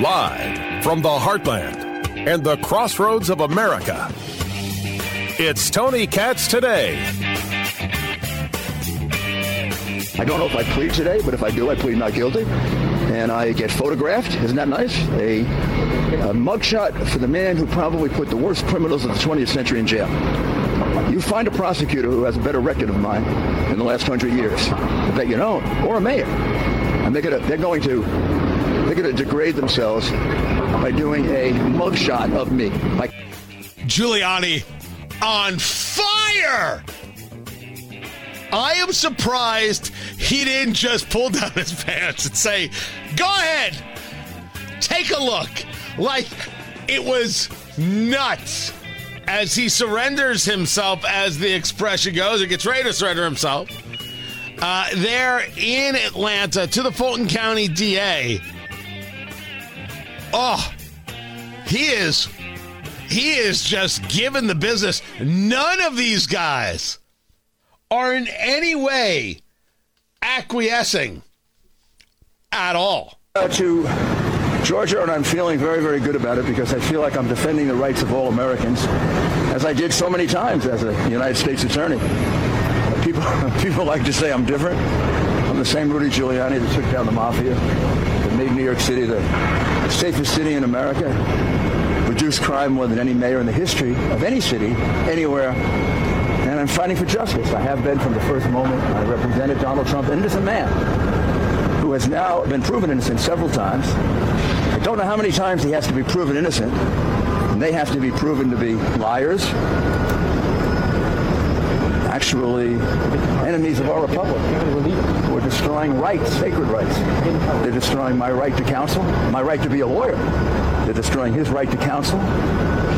Live from the heartland and the crossroads of America, it's Tony Katz today. I don't know if I plead today, but if I do, I plead not guilty. And I get photographed. Isn't that nice? A, a mugshot for the man who probably put the worst criminals of the 20th century in jail. You find a prosecutor who has a better record of mine in the last hundred years. Bet you don't. Or a mayor. And they're, gonna, they're going to they're going to degrade themselves by doing a mugshot of me. Like Giuliani on fire. I am surprised he didn't just pull down his pants and say, "Go ahead, take a look." Like it was nuts as he surrenders himself, as the expression goes, or gets ready to surrender himself. Uh, there in Atlanta to the Fulton County DA. Oh, he is he is just given the business. None of these guys are in any way acquiescing at all. Uh, to Georgia, and I'm feeling very, very good about it because I feel like I'm defending the rights of all Americans, as I did so many times as a United States attorney. People, people like to say I'm different. I'm the same Rudy Giuliani that took down the mafia, that made New York City the safest city in America, reduced crime more than any mayor in the history of any city, anywhere. And I'm fighting for justice. I have been from the first moment. I represented Donald Trump, an innocent man who has now been proven innocent several times. I don't know how many times he has to be proven innocent. And they have to be proven to be liars, actually enemies of our republic who are destroying rights, sacred rights. They're destroying my right to counsel, my right to be a lawyer. They're destroying his right to counsel.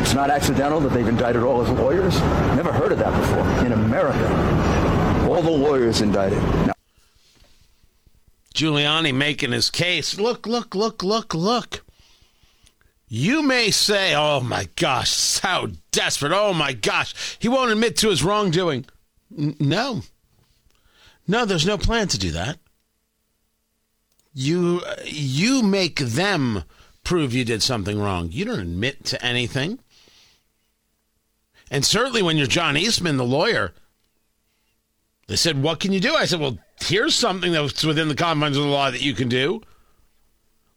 It's not accidental that they've indicted all his lawyers. Never heard of that before. In America, all the lawyers indicted. Now, Giuliani making his case. Look, look, look, look, look. You may say, oh my gosh, how desperate. Oh my gosh, he won't admit to his wrongdoing. N- no. No, there's no plan to do that. You you make them prove you did something wrong. You don't admit to anything. And certainly when you're John Eastman, the lawyer, they said, What can you do? I said, Well, here's something that's within the confines of the law that you can do.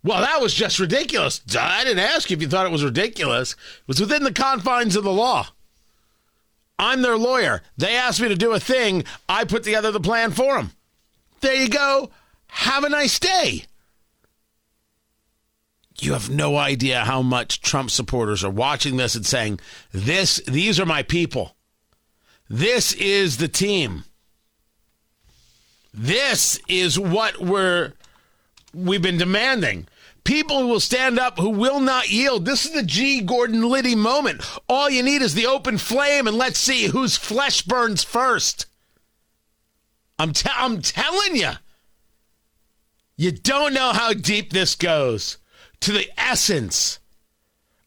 Well, that was just ridiculous. I didn't ask you if you thought it was ridiculous. It was within the confines of the law. I'm their lawyer. They asked me to do a thing. I put together the plan for them. There you go. Have a nice day. You have no idea how much Trump supporters are watching this and saying, "This these are my people. This is the team. This is what we're we've been demanding." People who will stand up, who will not yield. This is the G. Gordon Liddy moment. All you need is the open flame, and let's see whose flesh burns first. I'm, te- I'm telling you, you don't know how deep this goes to the essence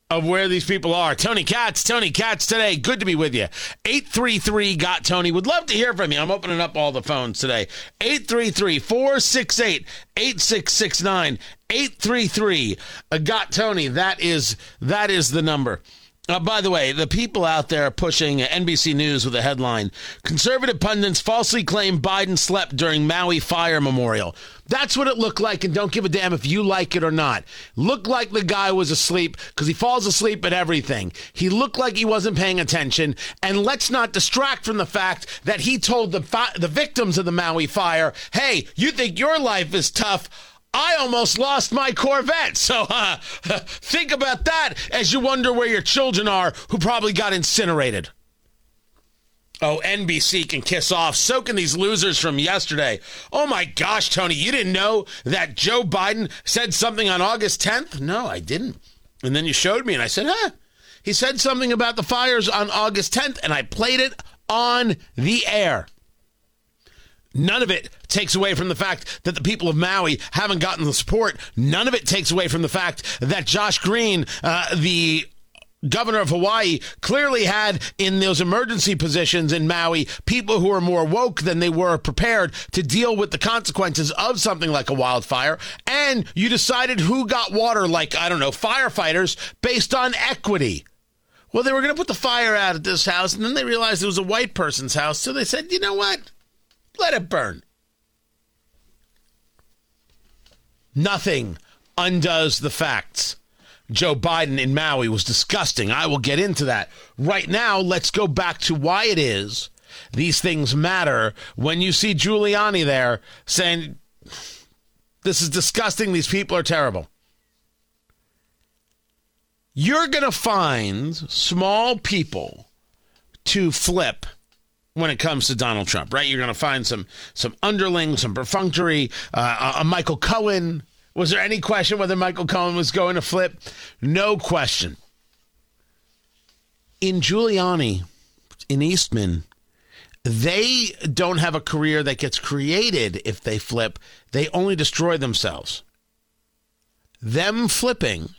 of where these people are. Tony Katz, Tony Katz today. Good to be with you. 833 got Tony. Would love to hear from you. I'm opening up all the phones today. 833 468 8669. 833 got Tony. That is that is the number. Uh, by the way, the people out there pushing NBC News with a headline Conservative pundits falsely claim Biden slept during Maui fire memorial. That's what it looked like, and don't give a damn if you like it or not. Looked like the guy was asleep because he falls asleep at everything. He looked like he wasn't paying attention, and let's not distract from the fact that he told the, fi- the victims of the Maui fire, hey, you think your life is tough? I almost lost my Corvette. So uh, think about that as you wonder where your children are who probably got incinerated. Oh, NBC can kiss off. So can these losers from yesterday. Oh my gosh, Tony, you didn't know that Joe Biden said something on August 10th? No, I didn't. And then you showed me, and I said, huh? He said something about the fires on August 10th, and I played it on the air. None of it takes away from the fact that the people of Maui haven't gotten the support. None of it takes away from the fact that Josh Green, uh, the governor of Hawaii clearly had in those emergency positions in Maui people who are more woke than they were prepared to deal with the consequences of something like a wildfire. And you decided who got water, like, I don't know, firefighters based on equity. Well, they were going to put the fire out at this house, and then they realized it was a white person's house. So they said, you know what? Let it burn. Nothing undoes the facts. Joe Biden in Maui was disgusting. I will get into that. Right now, let's go back to why it is these things matter when you see Giuliani there saying, This is disgusting. These people are terrible. You're going to find small people to flip when it comes to Donald Trump, right? You're going to find some some underlings, some perfunctory, uh, a Michael Cohen, was there any question whether Michael Cohen was going to flip? No question. In Giuliani, in Eastman, they don't have a career that gets created if they flip. They only destroy themselves. Them flipping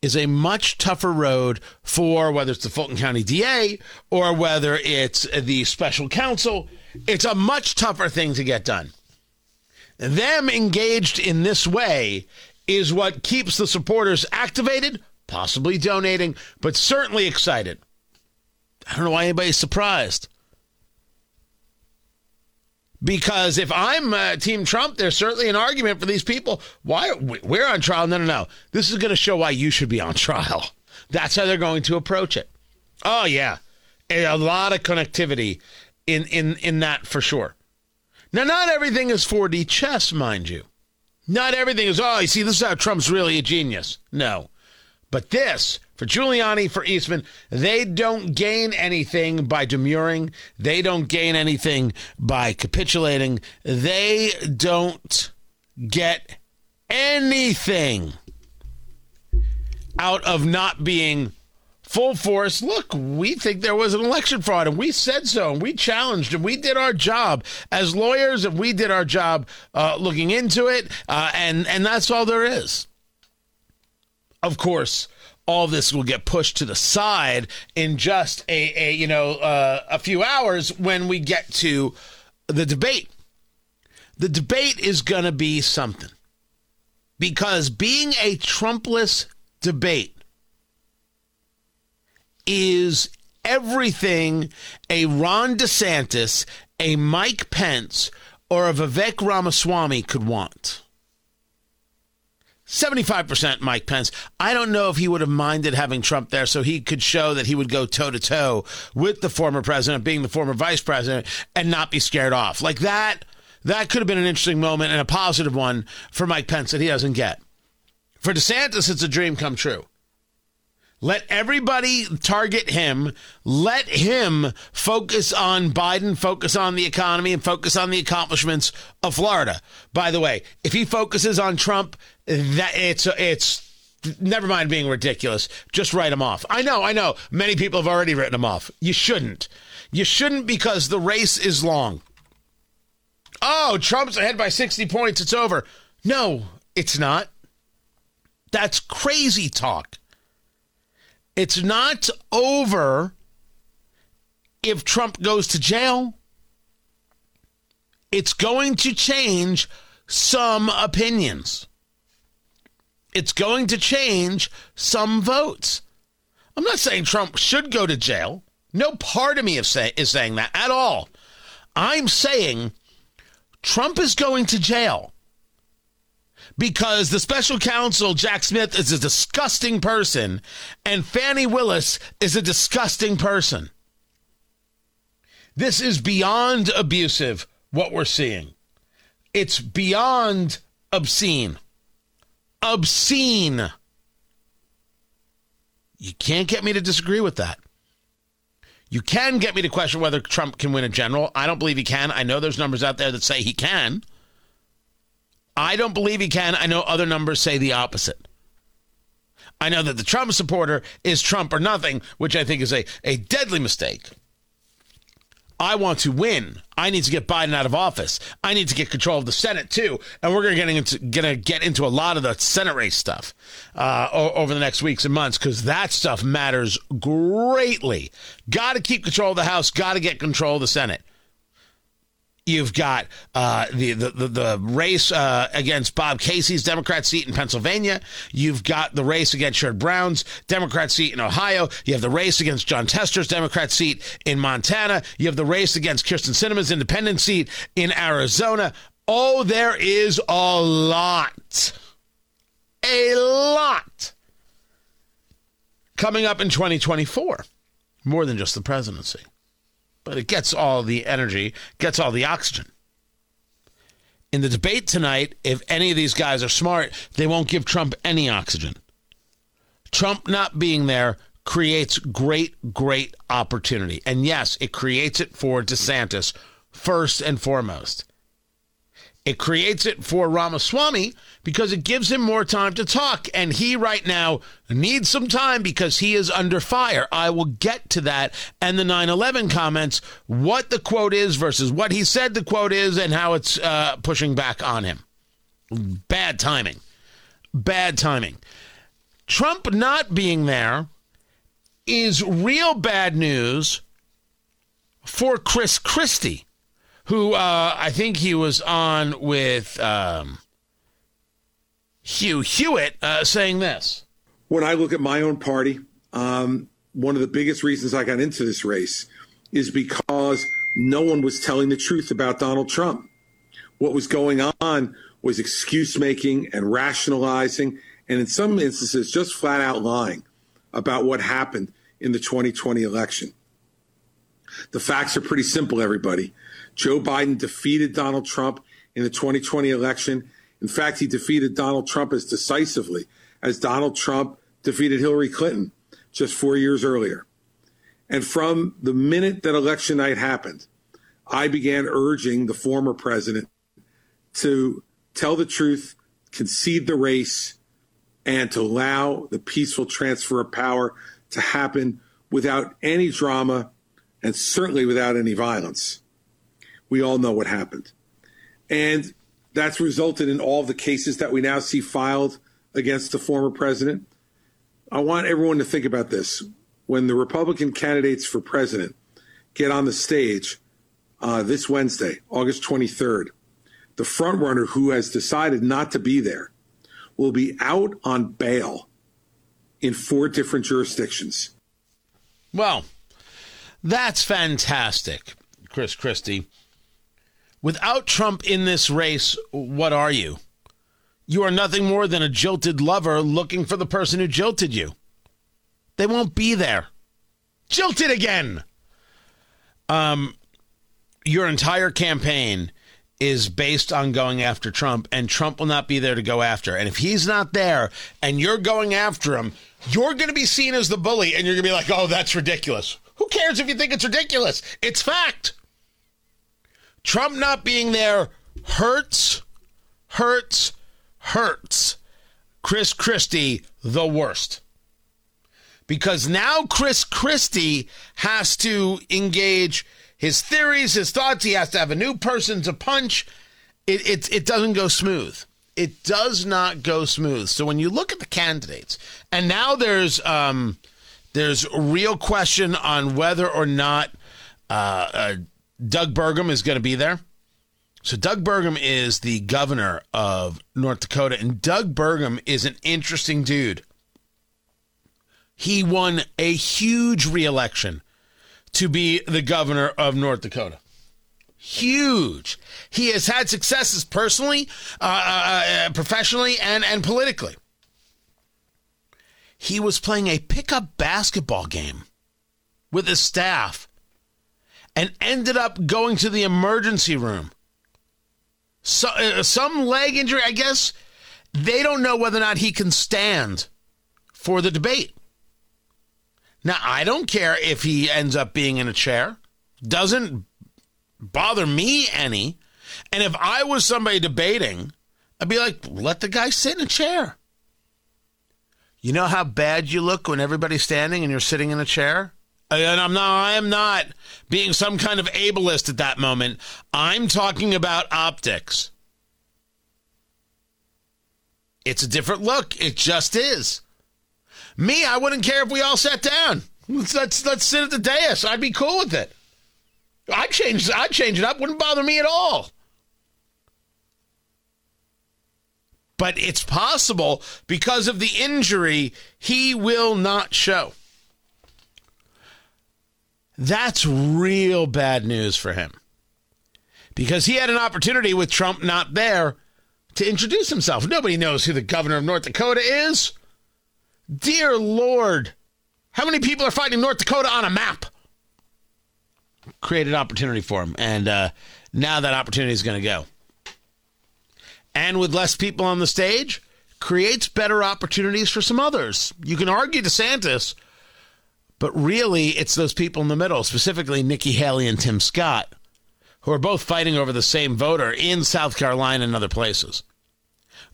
is a much tougher road for whether it's the Fulton County DA or whether it's the special counsel. It's a much tougher thing to get done. Them engaged in this way is what keeps the supporters activated, possibly donating, but certainly excited. I don't know why anybody's surprised. Because if I'm uh, Team Trump, there's certainly an argument for these people. Why we're on trial? No, no, no. This is going to show why you should be on trial. That's how they're going to approach it. Oh yeah, a lot of connectivity in in in that for sure. Now, not everything is 4D chess, mind you. Not everything is, oh, you see, this is how Trump's really a genius. No. But this, for Giuliani, for Eastman, they don't gain anything by demurring. They don't gain anything by capitulating. They don't get anything out of not being full force. Look, we think there was an election fraud, and we said so, and we challenged, and we did our job as lawyers, and we did our job uh, looking into it, uh, and and that's all there is. Of course, all this will get pushed to the side in just a, a you know uh, a few hours when we get to the debate. The debate is going to be something because being a Trumpless debate is everything a Ron DeSantis, a Mike Pence, or a Vivek Ramaswamy could want. 75% Mike Pence. I don't know if he would have minded having Trump there so he could show that he would go toe to toe with the former president, being the former vice president, and not be scared off. Like that, that could have been an interesting moment and a positive one for Mike Pence that he doesn't get. For DeSantis, it's a dream come true. Let everybody target him. Let him focus on Biden, focus on the economy, and focus on the accomplishments of Florida. By the way, if he focuses on Trump, that it's it's never mind being ridiculous. Just write him off. I know, I know. Many people have already written him off. You shouldn't. You shouldn't because the race is long. Oh, Trump's ahead by 60 points. It's over. No, it's not. That's crazy talk. It's not over if Trump goes to jail. It's going to change some opinions. It's going to change some votes. I'm not saying Trump should go to jail. No part of me is, say, is saying that at all. I'm saying Trump is going to jail because the special counsel, Jack Smith, is a disgusting person, and Fani Willis is a disgusting person. This is beyond abusive, what we're seeing. It's beyond obscene. Obscene. You can't get me to disagree with that. You can get me to question whether Trump can win a general. I don't believe he can. I know there's numbers out there that say he can. I don't believe he can. I know other numbers say the opposite. I know that the Trump supporter is Trump or nothing, which I think is a, a deadly mistake. I want to win. I need to get Biden out of office. I need to get control of the Senate too. And we're going to get into to get into a lot of the Senate race stuff uh, over the next weeks and months because that stuff matters greatly. Got to keep control of the House. Got to get control of the Senate. You've got uh, the, the, the race uh, against Bob Casey's Democrat seat in Pennsylvania. You've got the race against Sherrod Brown's Democrat seat in Ohio. You have the race against Jon Tester's Democrat seat in Montana. You have the race against Kyrsten Sinema's independent seat in Arizona. Oh, there is a lot, a lot coming up in 2024. More than just the presidency but it gets all the energy, gets all the oxygen. In the debate tonight, if any of these guys are smart, they won't give Trump any oxygen. Trump not being there creates great, great opportunity. And yes, it creates it for DeSantis first and foremost. It creates it for Ramaswamy because it gives him more time to talk. And he right now needs some time because he is under fire. I will get to that and the 9 11 comments, what the quote is versus what he said the quote is, and how it's uh, pushing back on him. Bad timing. Bad timing. Trump not being there is real bad news for Chris Christie who uh, I think he was on with um, Hugh Hewitt, uh, saying this. When I look at my own party, um, one of the biggest reasons I got into this race is because no one was telling the truth about Donald Trump. What was going on was excuse making and rationalizing, and in some instances, just flat out lying about what happened in the 2020 election. The facts are pretty simple, everybody. Joe Biden defeated Donald Trump in the 2020 election. In fact, he defeated Donald Trump as decisively as Donald Trump defeated Hillary Clinton just four years earlier. And from the minute that election night happened, I began urging the former president to tell the truth, concede the race, and to allow the peaceful transfer of power to happen without any drama and certainly without any violence we all know what happened. And that's resulted in all the cases that we now see filed against the former president. I want everyone to think about this. When the Republican candidates for president get on the stage uh, this Wednesday, August 23rd, the frontrunner who has decided not to be there will be out on bail in four different jurisdictions. Well, that's fantastic, Chris Christie. Without Trump in this race, what are you? You are nothing more than a jilted lover looking for the person who jilted you. They won't be there. Jilted again. Um, your entire campaign is based on going after Trump, and Trump will not be there to go after. And if he's not there and you're going after him, you're going to be seen as the bully, and you're going to be like, oh, that's ridiculous. Who cares if you think it's ridiculous? It's fact. Trump not being there hurts, hurts, hurts. Chris Christie, the worst. Because now Chris Christie has to engage his theories, his thoughts. He has to have a new person to punch. It, it, it doesn't go smooth. It does not go smooth. So when you look at the candidates, and now there's um, there's a real question on whether or not uh, uh, Doug Burgum is going to be there. So Doug Burgum is the governor of North Dakota, and Doug Burgum is an interesting dude. He won a huge reelection to be the governor of North Dakota. Huge. He has had successes personally, uh, uh, uh professionally, and, and politically. He was playing a pickup basketball game with his staff and ended up going to the emergency room. So, uh, some leg injury, I guess. They don't know whether or not he can stand for the debate. Now, I don't care if he ends up being in a chair. Doesn't bother me any. And if I was somebody debating, I'd be like, let the guy sit in a chair. You know how bad you look when everybody's standing and you're sitting in a chair? And I'm not, I am not being some kind of ableist at that moment. I'm talking about optics. It's a different look. It just is. Me, I wouldn't care if we all sat down. Let's let's, let's sit at the dais. I'd be cool with it. I'd change I'd change it up. Wouldn't bother me at all. But it's possible because of the injury, he will not show. That's real bad news for him. Because he had an opportunity with Trump not there to introduce himself. Nobody knows who the governor of North Dakota is. Dear Lord, how many people are fighting North Dakota on a map? Created opportunity for him, and uh, now that opportunity is going to go. And with less people on the stage, creates better opportunities for some others. You can argue DeSantis, but really it's those people in the middle, specifically Nikki Haley and Tim Scott, who are both fighting over the same voter in South Carolina and other places.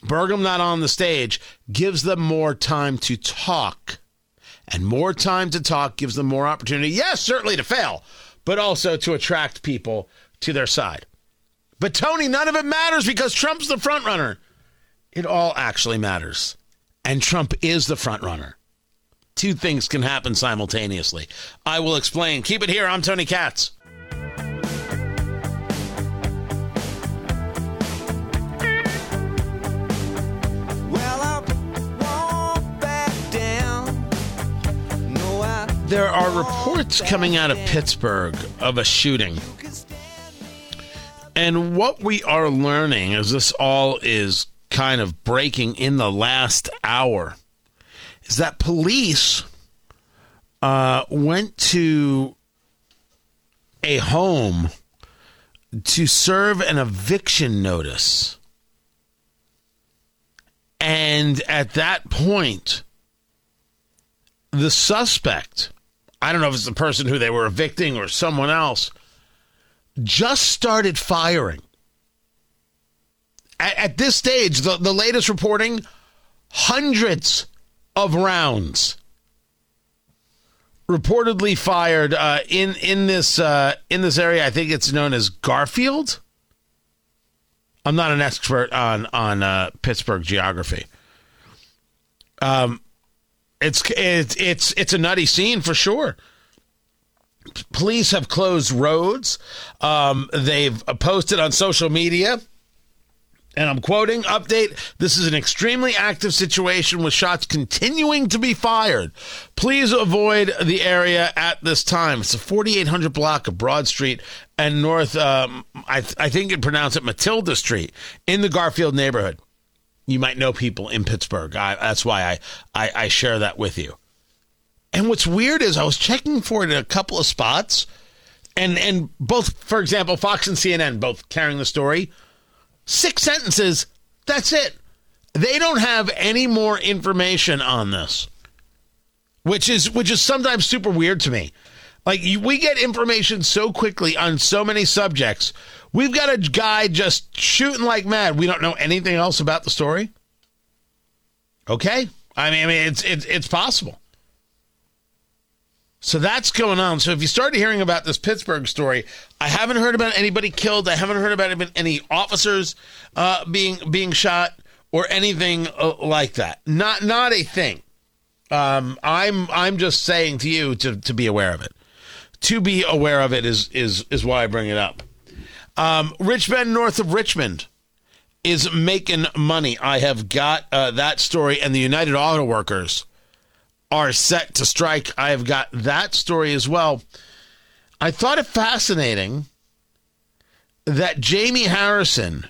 Burgum not on the stage gives them more time to talk. And more time to talk gives them more opportunity, yes, certainly to fail, but also to attract people to their side. But Tony, none of it matters because Trump's the front runner. It all actually matters. And Trump is the front runner. Two things can happen simultaneously. I will explain. Keep it here. I'm Tony Katz. There are reports coming out of Pittsburgh of a shooting. And what we are learning as this all is kind of breaking in the last hour is that police uh, went to a home to serve an eviction notice. And at that point, the suspect I don't know if it's the person who they were evicting or someone else, just started firing. At, at this stage, the, the latest reporting, hundreds of rounds reportedly fired uh, in in this uh, in this area. I think it's known as Garfield. I'm not an expert on on uh, Pittsburgh geography. Um, it's it's it's it's a nutty scene for sure. Police have closed roads. Um, they've posted on social media. And I'm quoting update. This is an extremely active situation with shots continuing to be fired. Please avoid the area at this time. It's a 4800 block of Broad Street and North, um, I, th- I think you pronounce it Mathilda Street in the Garfield neighborhood you might know people in Pittsburgh. I, that's why I, I, I share that with you. And what's weird is I was checking for it in a couple of spots, and and both, for example, Fox and CNN both carrying the story. Six sentences. That's it. They don't have any more information on this, which is which is sometimes super weird to me. Like we get information so quickly on so many subjects We've got a guy just shooting like mad. We don't know anything else about the story. Okay, I mean, I mean, it's it's it's possible. So that's going on. So if you started hearing about this Pittsburgh story, I haven't heard about anybody killed. I haven't heard about any officers uh, being being shot or anything uh, like that. Not not a thing. Um, I'm I'm just saying to you to to be aware of it. To be aware of it is is is why I bring it up. Um, north of Richmond, is making money. I have got uh, that story, and the United Auto Workers are set to strike. I have got that story as well. I thought it fascinating that Jamie Harrison,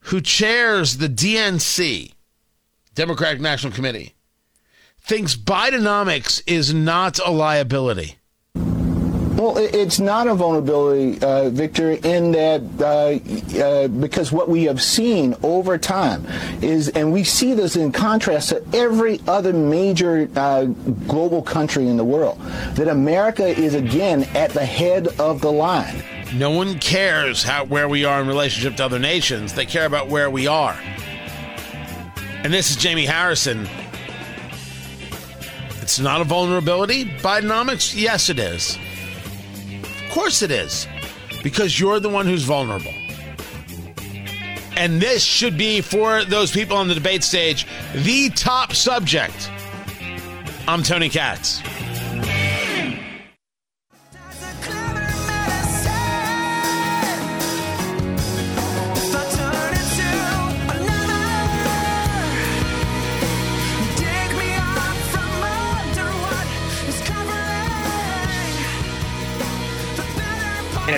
who chairs the DNC, Democratic National Committee, thinks Bidenomics is not a liability. Well, it's not a vulnerability, uh, Victor, in that uh, uh, because what we have seen over time is, and we see this in contrast to every other major uh, global country in the world, that America is again at the head of the line. No one cares how where we are in relationship to other nations. They care about where we are. And this is Jamie Harrison It's not a vulnerability, Bidenomics? Yes, it is. Of course it is. Because you're the one who's vulnerable. And this should be, for those people on the debate stage, the top subject. I'm Tony Katz.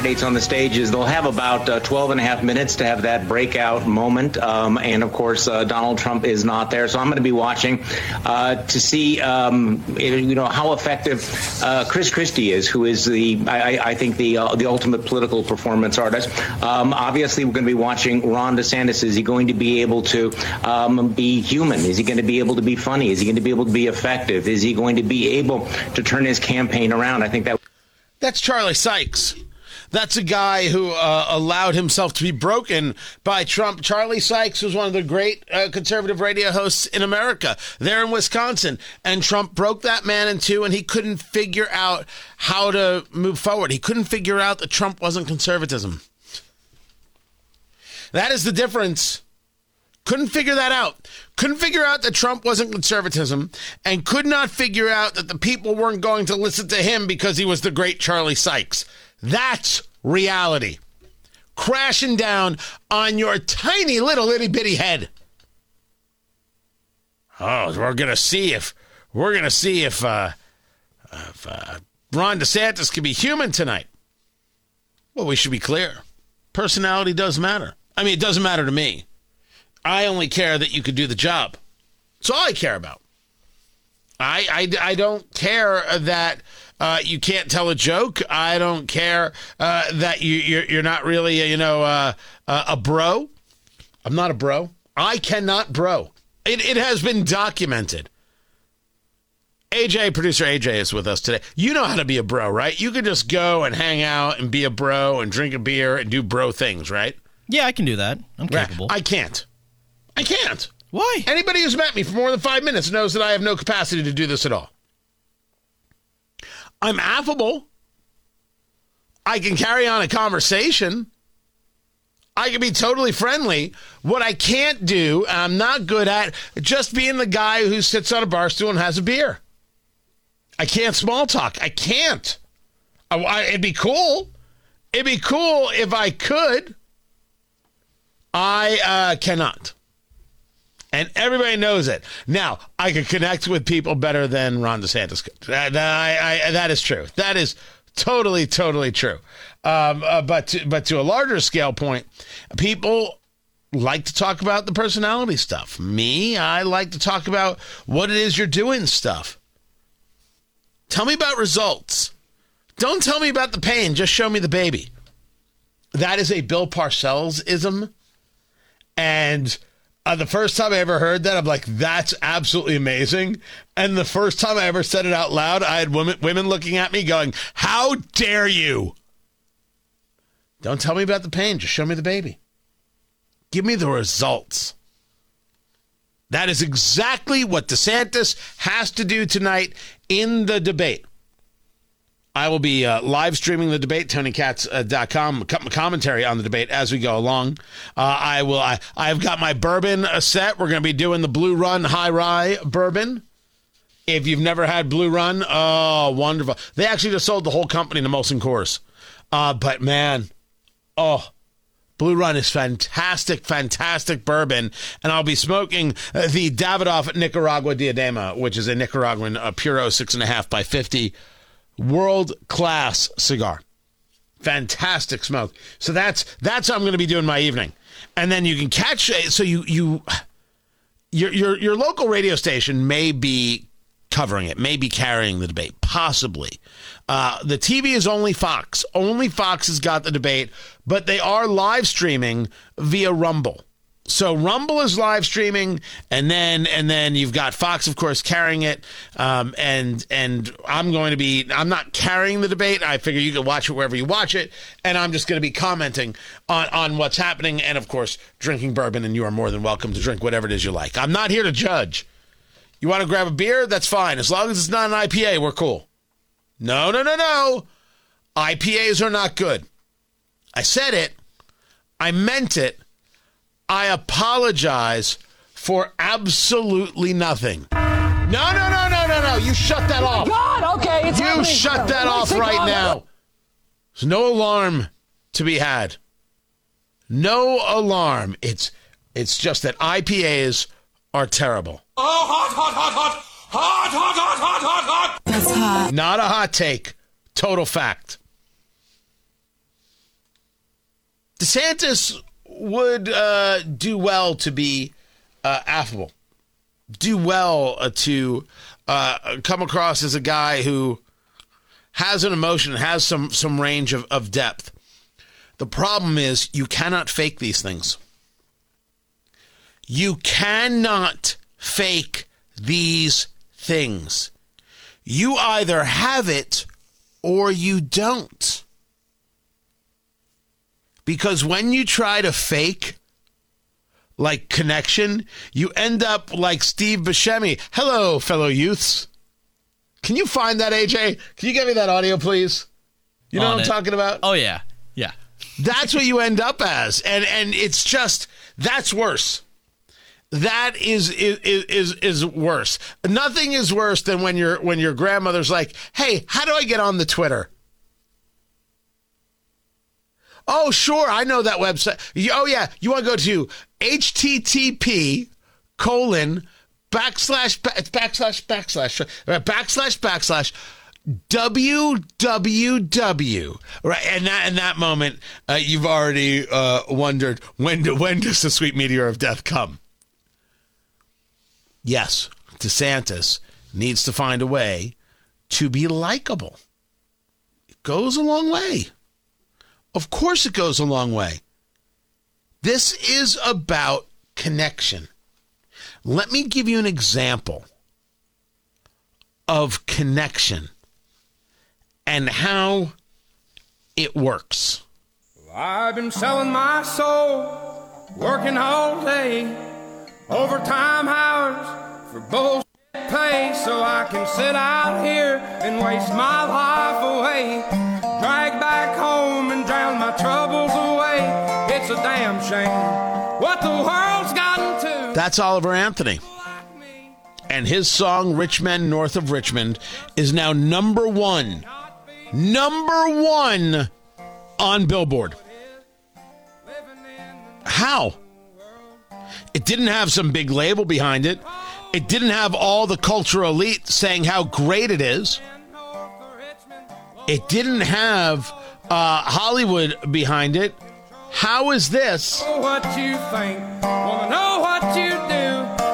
On the stages, they'll have about uh, 12 and a half minutes to have that breakout moment. Um, and of course, uh, Donald Trump is not there. So I'm going to be watching uh, to see, um, you know, how effective uh, Chris Christie is, who is the, I, I think, the uh, the ultimate political performance artist. Um, obviously, we're going to be watching Ron DeSantis. Is he going to be able to um, be human? Is he going to be able to be funny? Is he going to be able to be effective? Is he going to be able to turn his campaign around? I think that. That's Charlie Sykes. That's a guy who uh, allowed himself to be broken by Trump. Charlie Sykes was one of the great uh, conservative radio hosts in America there in Wisconsin. And Trump broke that man in two, and he couldn't figure out how to move forward. He couldn't figure out that Trump wasn't conservatism. That is the difference. Couldn't figure that out. Couldn't figure out that Trump wasn't conservatism and could not figure out that the people weren't going to listen to him because he was the great Charlie Sykes. That's reality. Crashing down on your tiny little itty bitty head. Oh, we're gonna see if we're gonna see if uh, if uh, Ron DeSantis can be human tonight. Well, we should be clear. Personality does matter. I mean, it doesn't matter to me. I only care that you could do the job. That's all I care about. I I, I don't care that uh, you can't tell a joke. I don't care uh, that you, you're, you're not really, you know, uh, uh, a bro. I'm not a bro. I cannot bro. It, it has been documented. AJ, producer AJ, is with us today. You know how to be a bro, right? You can just go and hang out and be a bro and drink a beer and do bro things, right? Yeah, I can do that. I'm capable. I can't. I can't. Why? Anybody who's met me for more than five minutes knows that I have no capacity to do this at all. I'm affable. I can carry on a conversation. I can be totally friendly. What I can't do, I'm not good at, just being the guy who sits on a bar stool and has a beer. I can't small talk. I can't. I, I, it'd be cool. It'd be cool if I could. I uh, cannot. And everybody knows it. Now, I can connect with people better than Ron DeSantis could. That, I, I, that is true. That is totally, totally true. Um, uh, but, to, but to a larger scale point, people like to talk about the personality stuff. Me, I like to talk about what it is you're doing stuff. Tell me about results. Don't tell me about the pain. Just show me the baby. That is a Bill Parcells ism. And uh, the first time I ever heard that, I'm like, that's absolutely amazing. And the first time I ever said it out loud, I had women, women looking at me going, How dare you? Don't tell me about the pain. Just show me the baby. Give me the results. That is exactly what DeSantis has to do tonight in the debate. I will be uh, live streaming the debate, TonyKatz.com, uh, commentary on the debate as we go along. Uh, I will. I, I've got my bourbon uh, set. We're going to be doing the Blue Run High Rye bourbon. If you've never had Blue Run, oh, wonderful! They actually just sold the whole company to Molson Coors. Uh, but man, oh, Blue Run is fantastic, fantastic bourbon, and I'll be smoking the Davidoff Nicaragua Diadema, which is a Nicaraguan uh, Puro six and a half by fifty world class cigar. Fantastic smoke. So that's that's how I'm going to be doing my evening. And then you can catch so you you your your your local radio station may be covering it, may be carrying the debate, possibly. Uh, the TV is only Fox. Only Fox has got the debate, but they are live streaming via Rumble. So Rumble is live streaming, and then and then you've got Fox, of course, carrying it. Um, and and I'm going to be I'm not carrying the debate. I figure you can watch it wherever you watch it, and I'm just going to be commenting on on what's happening, and of course, drinking bourbon. And you are more than welcome to drink whatever it is you like. I'm not here to judge. You want to grab a beer? That's fine. As long as it's not an IPA, we're cool. No, no, no, no. IPAs are not good. I said it. I meant it. I apologize for absolutely nothing. No, no, no, no, no, no. You shut that off. God, okay, it's You happening. shut that off right take now. There's no alarm to be had. No alarm. It's it's just that IPAs are terrible. Oh, hot, hot, hot, hot. Hot, hot, hot, hot, hot, hot. That's hot. Not a hot take. Total fact. DeSantis would uh, do well to be uh, affable, do well uh, to uh, come across as a guy who has an emotion, has some some range of, of depth. The problem is you cannot fake these things. You cannot fake these things. You either have it or you don't. Because when you try to fake like connection, you end up like Steve Buscemi. Hello, fellow youths. Can you find that, AJ? Can you get me that audio, please? You know On what I'm it. talking about? Oh yeah, yeah. That's what you end up as, and and it's just that's worse. That is is is is worse. Nothing is worse than when your when your grandmother's like, "Hey, how do I get on the Twitter?" Oh, sure, I know that website. Oh yeah, you want to go to http colon backslash backslash backslash backslash backslash www right and that in that moment uh, you've already uh, wondered when do, when does the sweet meteor of death come? Yes DeSantis needs to find a way to be likable. It goes a long way of course it goes a long way this is about connection let me give you an example of connection and how it works. I've been selling my soul, working all day, overtime hours for bullshit pay, so I can sit out here and waste my life away. That's Oliver Anthony. And his song, Rich Men North of Richmond, is now number one. Number one on Billboard. How? It didn't have some big label behind it. It didn't have all the cultural elite saying how great it is. It didn't have uh, Hollywood behind it. How is this? know what you think, wanna know what you do,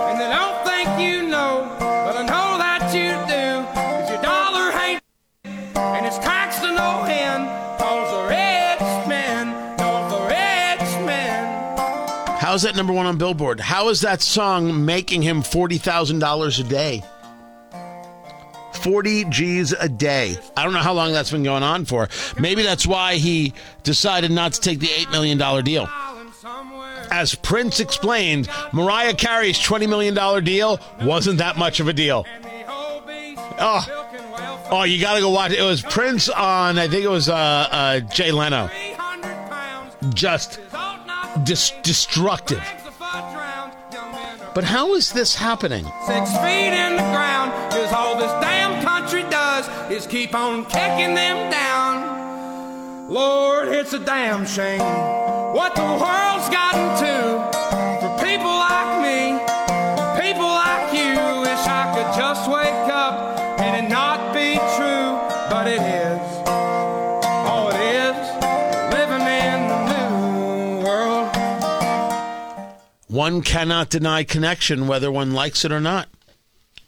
and they don't think you know, but I know that you do, 'cause your dollar ain't and it's taxed to no end, cause the rich cause the rich men. How's that number one on Billboard? How is that song making him $40,000 a day? 40 G's a day. I don't know how long that's been going on for. Maybe that's why he decided not to take the $8 million deal. As Prince explained, Mariah Carey's $20 million deal wasn't that much of a deal. Oh. Oh, you got to go watch it. It was Prince on, I think it was uh, uh, Jay Leno. Just dis- destructive. But how is this happening? six feet in the ground. Cause all this country does is keep on kicking them down. Lord, it's a damn shame what the world's gotten to for people like me, people like you. Wish I could just wake up and it not be true, but it is. Oh, it is living in the new world. One cannot deny connection whether one likes it or not.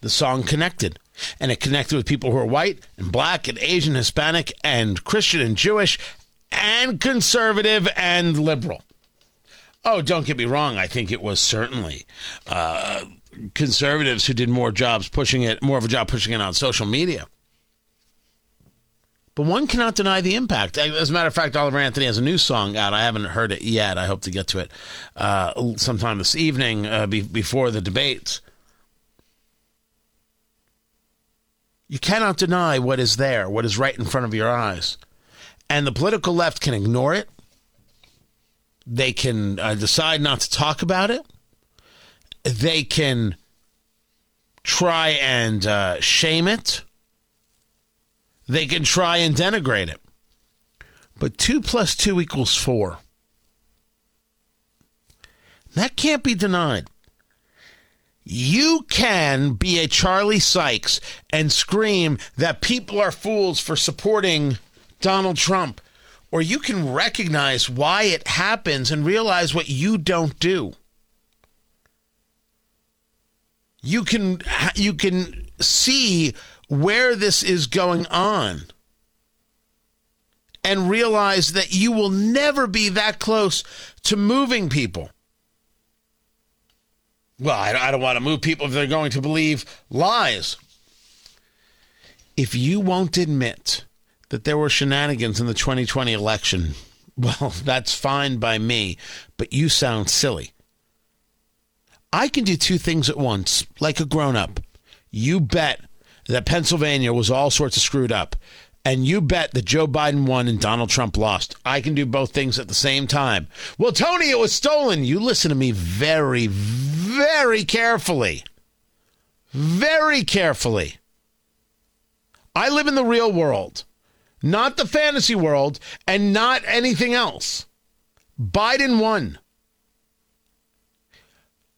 The song connected. And it connected with people who are white and black and Asian, Hispanic and Christian and Jewish and conservative and liberal. Oh, don't get me wrong. I think it was certainly uh, conservatives who did more jobs pushing it, more of a job pushing it on social media. But one cannot deny the impact. As a matter of fact, Oliver Anthony has a new song out. I haven't heard it yet. I hope to get to it uh, sometime this evening uh, be- before the debates. You cannot deny what is there, what is right in front of your eyes. And the political left can ignore it. They can uh, decide not to talk about it. They can try and uh, shame it. They can try and denigrate it. But two plus two equals four. That can't be denied. You can be a Charlie Sykes and scream that people are fools for supporting Donald Trump, or you can recognize why it happens and realize what you don't do. You can you can see where this is going on and realize that you will never be that close to moving people. Well, I, don't want to move people if they're going to believe lies. If you won't admit that there were shenanigans in the 2020 election, well, that's fine by me, but you sound silly. I can do two things at once, like a grown up. You bet that Pennsylvania was all sorts of screwed up, and you bet that Joe Biden won and Donald Trump lost. I can do both things at the same time. Well, Tony, it was stolen. You listen to me very, very carefully. Very carefully. I live in the real world, not the fantasy world, and not anything else. Biden won.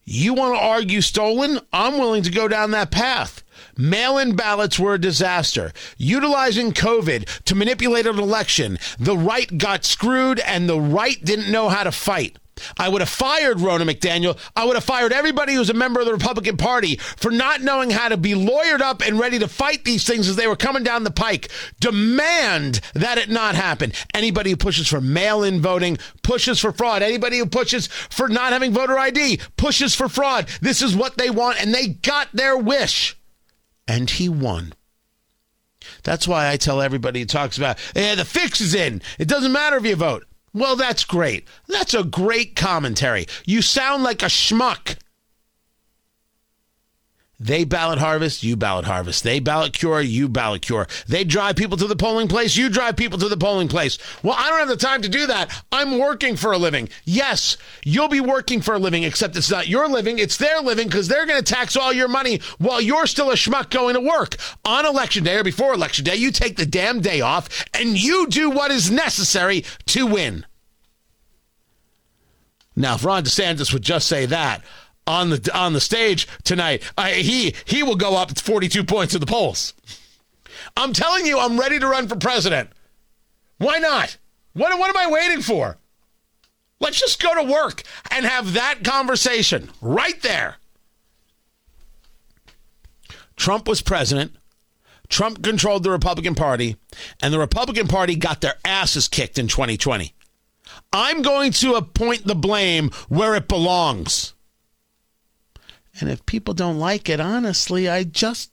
You want to argue stolen? I'm willing to go down that path. Mail in ballots were a disaster. Utilizing COVID to manipulate an election, the right got screwed and the right didn't know how to fight. I would have fired Ronna McDaniel. I would have fired everybody who's a member of the Republican Party for not knowing how to be lawyered up and ready to fight these things as they were coming down the pike. Demand that it not happen. Anybody who pushes for mail in voting pushes for fraud. Anybody who pushes for not having voter ID pushes for fraud. This is what they want, and they got their wish. And he won. That's why I tell everybody who talks about, yeah, the fix is in. It doesn't matter if you vote. Well, that's great. That's a great commentary. You sound like a schmuck. They ballot harvest, you ballot harvest. They ballot cure, you ballot cure. They drive people to the polling place, you drive people to the polling place. Well, I don't have the time to do that. I'm working for a living. Yes, you'll be working for a living, except it's not your living, it's their living because they're going to tax all your money while you're still a schmuck going to work. On election day or before election day, you take the damn day off and you do what is necessary to win. Now, if Ron DeSantis would just say that, on the on the stage tonight, I, he he will go up 42 points in the polls. I'm telling you, I'm ready to run for president. Why not? What what am I waiting for? Let's just go to work and have that conversation right there. Trump was president. Trump controlled the Republican Party, and the Republican Party got their asses kicked in 2020. I'm going to appoint the blame where it belongs. And if people don't like it, honestly, I just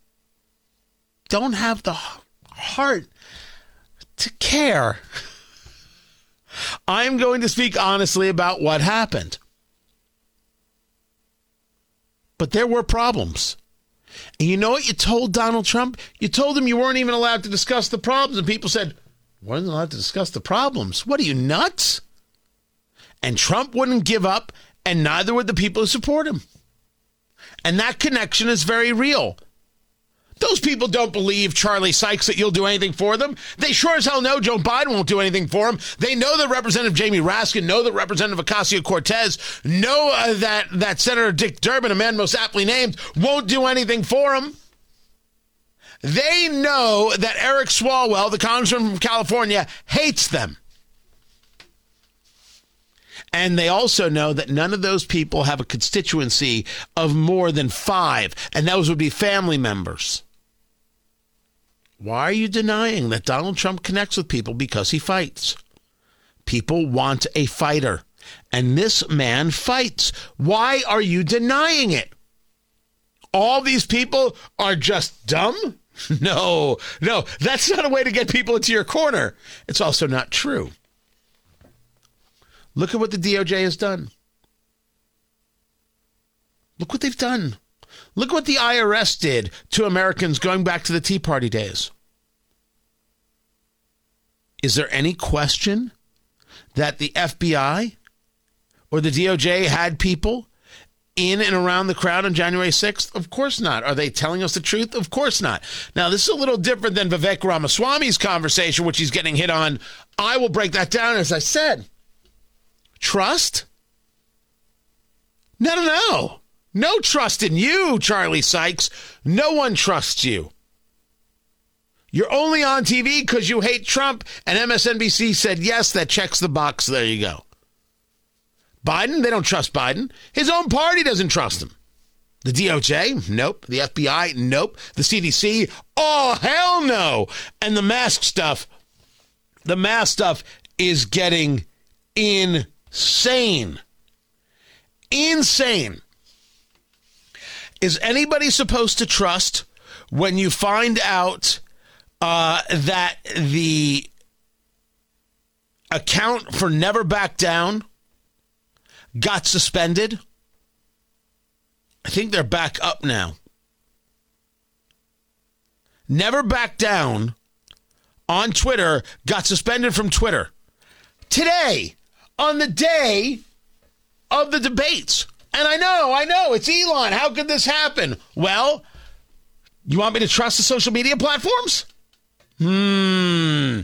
don't have the heart to care. I'm going to speak honestly about what happened. But there were problems. And you know what you told Donald Trump? You told him you weren't even allowed to discuss the problems. And people said, weren't allowed to discuss the problems. What are you, nuts? And Trump wouldn't give up, and neither would the people who support him. And that connection is very real. Those people don't believe Charlie Sykes that you'll do anything for them. They sure as hell know Joe Biden won't do anything for them. They know that Representative Jamie Raskin, know that Representative Ocasio Cortez, know uh, that that Senator Dick Durbin, a man most aptly named, won't do anything for them. They know that Eric Swalwell, the congressman from California, hates them. And they also know that none of those people have a constituency of more than five, and those would be family members. Why are you denying that Donald Trump connects with people because he fights? People want a fighter, and this man fights. Why are you denying it? All these people are just dumb? No, no, that's not a way to get people into your corner. It's also not true. Look at what the DOJ has done. Look what they've done. Look what the IRS did to Americans going back to the Tea Party days. Is there any question that the FBI or the DOJ had people in and around the crowd on January 6th? Of course not. Are they telling us the truth? Of course not. Now, this is a little different than Vivek Ramaswamy's conversation, which he's getting hit on. I will break that down, as I said. Trust? No, no, no. No trust in you, Charlie Sykes. No one trusts you. You're only on TV because you hate Trump, and MSNBC said, yes, that checks the box. There you go. Biden, they don't trust Biden. His own party doesn't trust him. The DOJ, nope. The FBI, nope. The CDC, oh, hell no. And the mask stuff, the mask stuff is getting insane. Insane. Is anybody supposed to trust when you find out uh, that the account for Never Back Down got suspended? I think they're back up now. Never Back Down on Twitter got suspended from Twitter today on the day of the debates. And I know, I know, it's Elon. How could this happen? Well, you want me to trust the social media platforms? Hmm.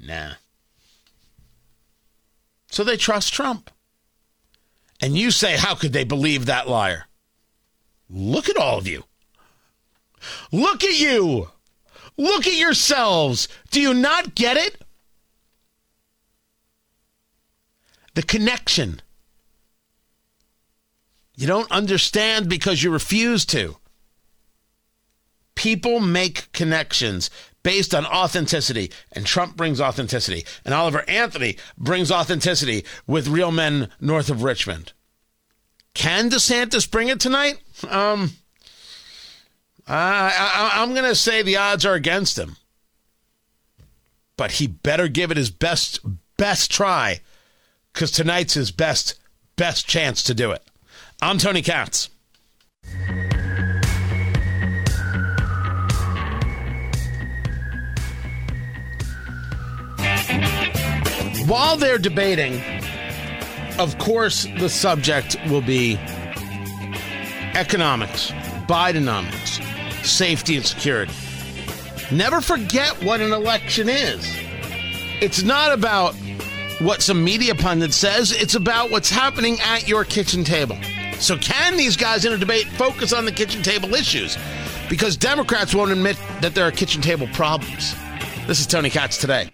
Nah. So they trust Trump. And you say, how could they believe that liar? Look at all of you. Look at you. Look at yourselves. Do you not get it? The connection. You don't understand because you refuse to. People make connections based on authenticity, and Trump brings authenticity, and Oliver Anthony brings authenticity with real men north of Richmond. Can DeSantis bring it tonight? Um, I, I, I'm going to say the odds are against him, but he better give it his best best try, because tonight's his best best chance to do it. I'm Tony Katz. While they're debating, of course, the subject will be economics, Bidenomics, safety and security. Never forget what an election is. It's not about what some media pundit says, it's about what's happening at your kitchen table. So, can these guys in a debate focus on the kitchen table issues? Because Democrats won't admit that there are kitchen table problems. This is Tony Katz today.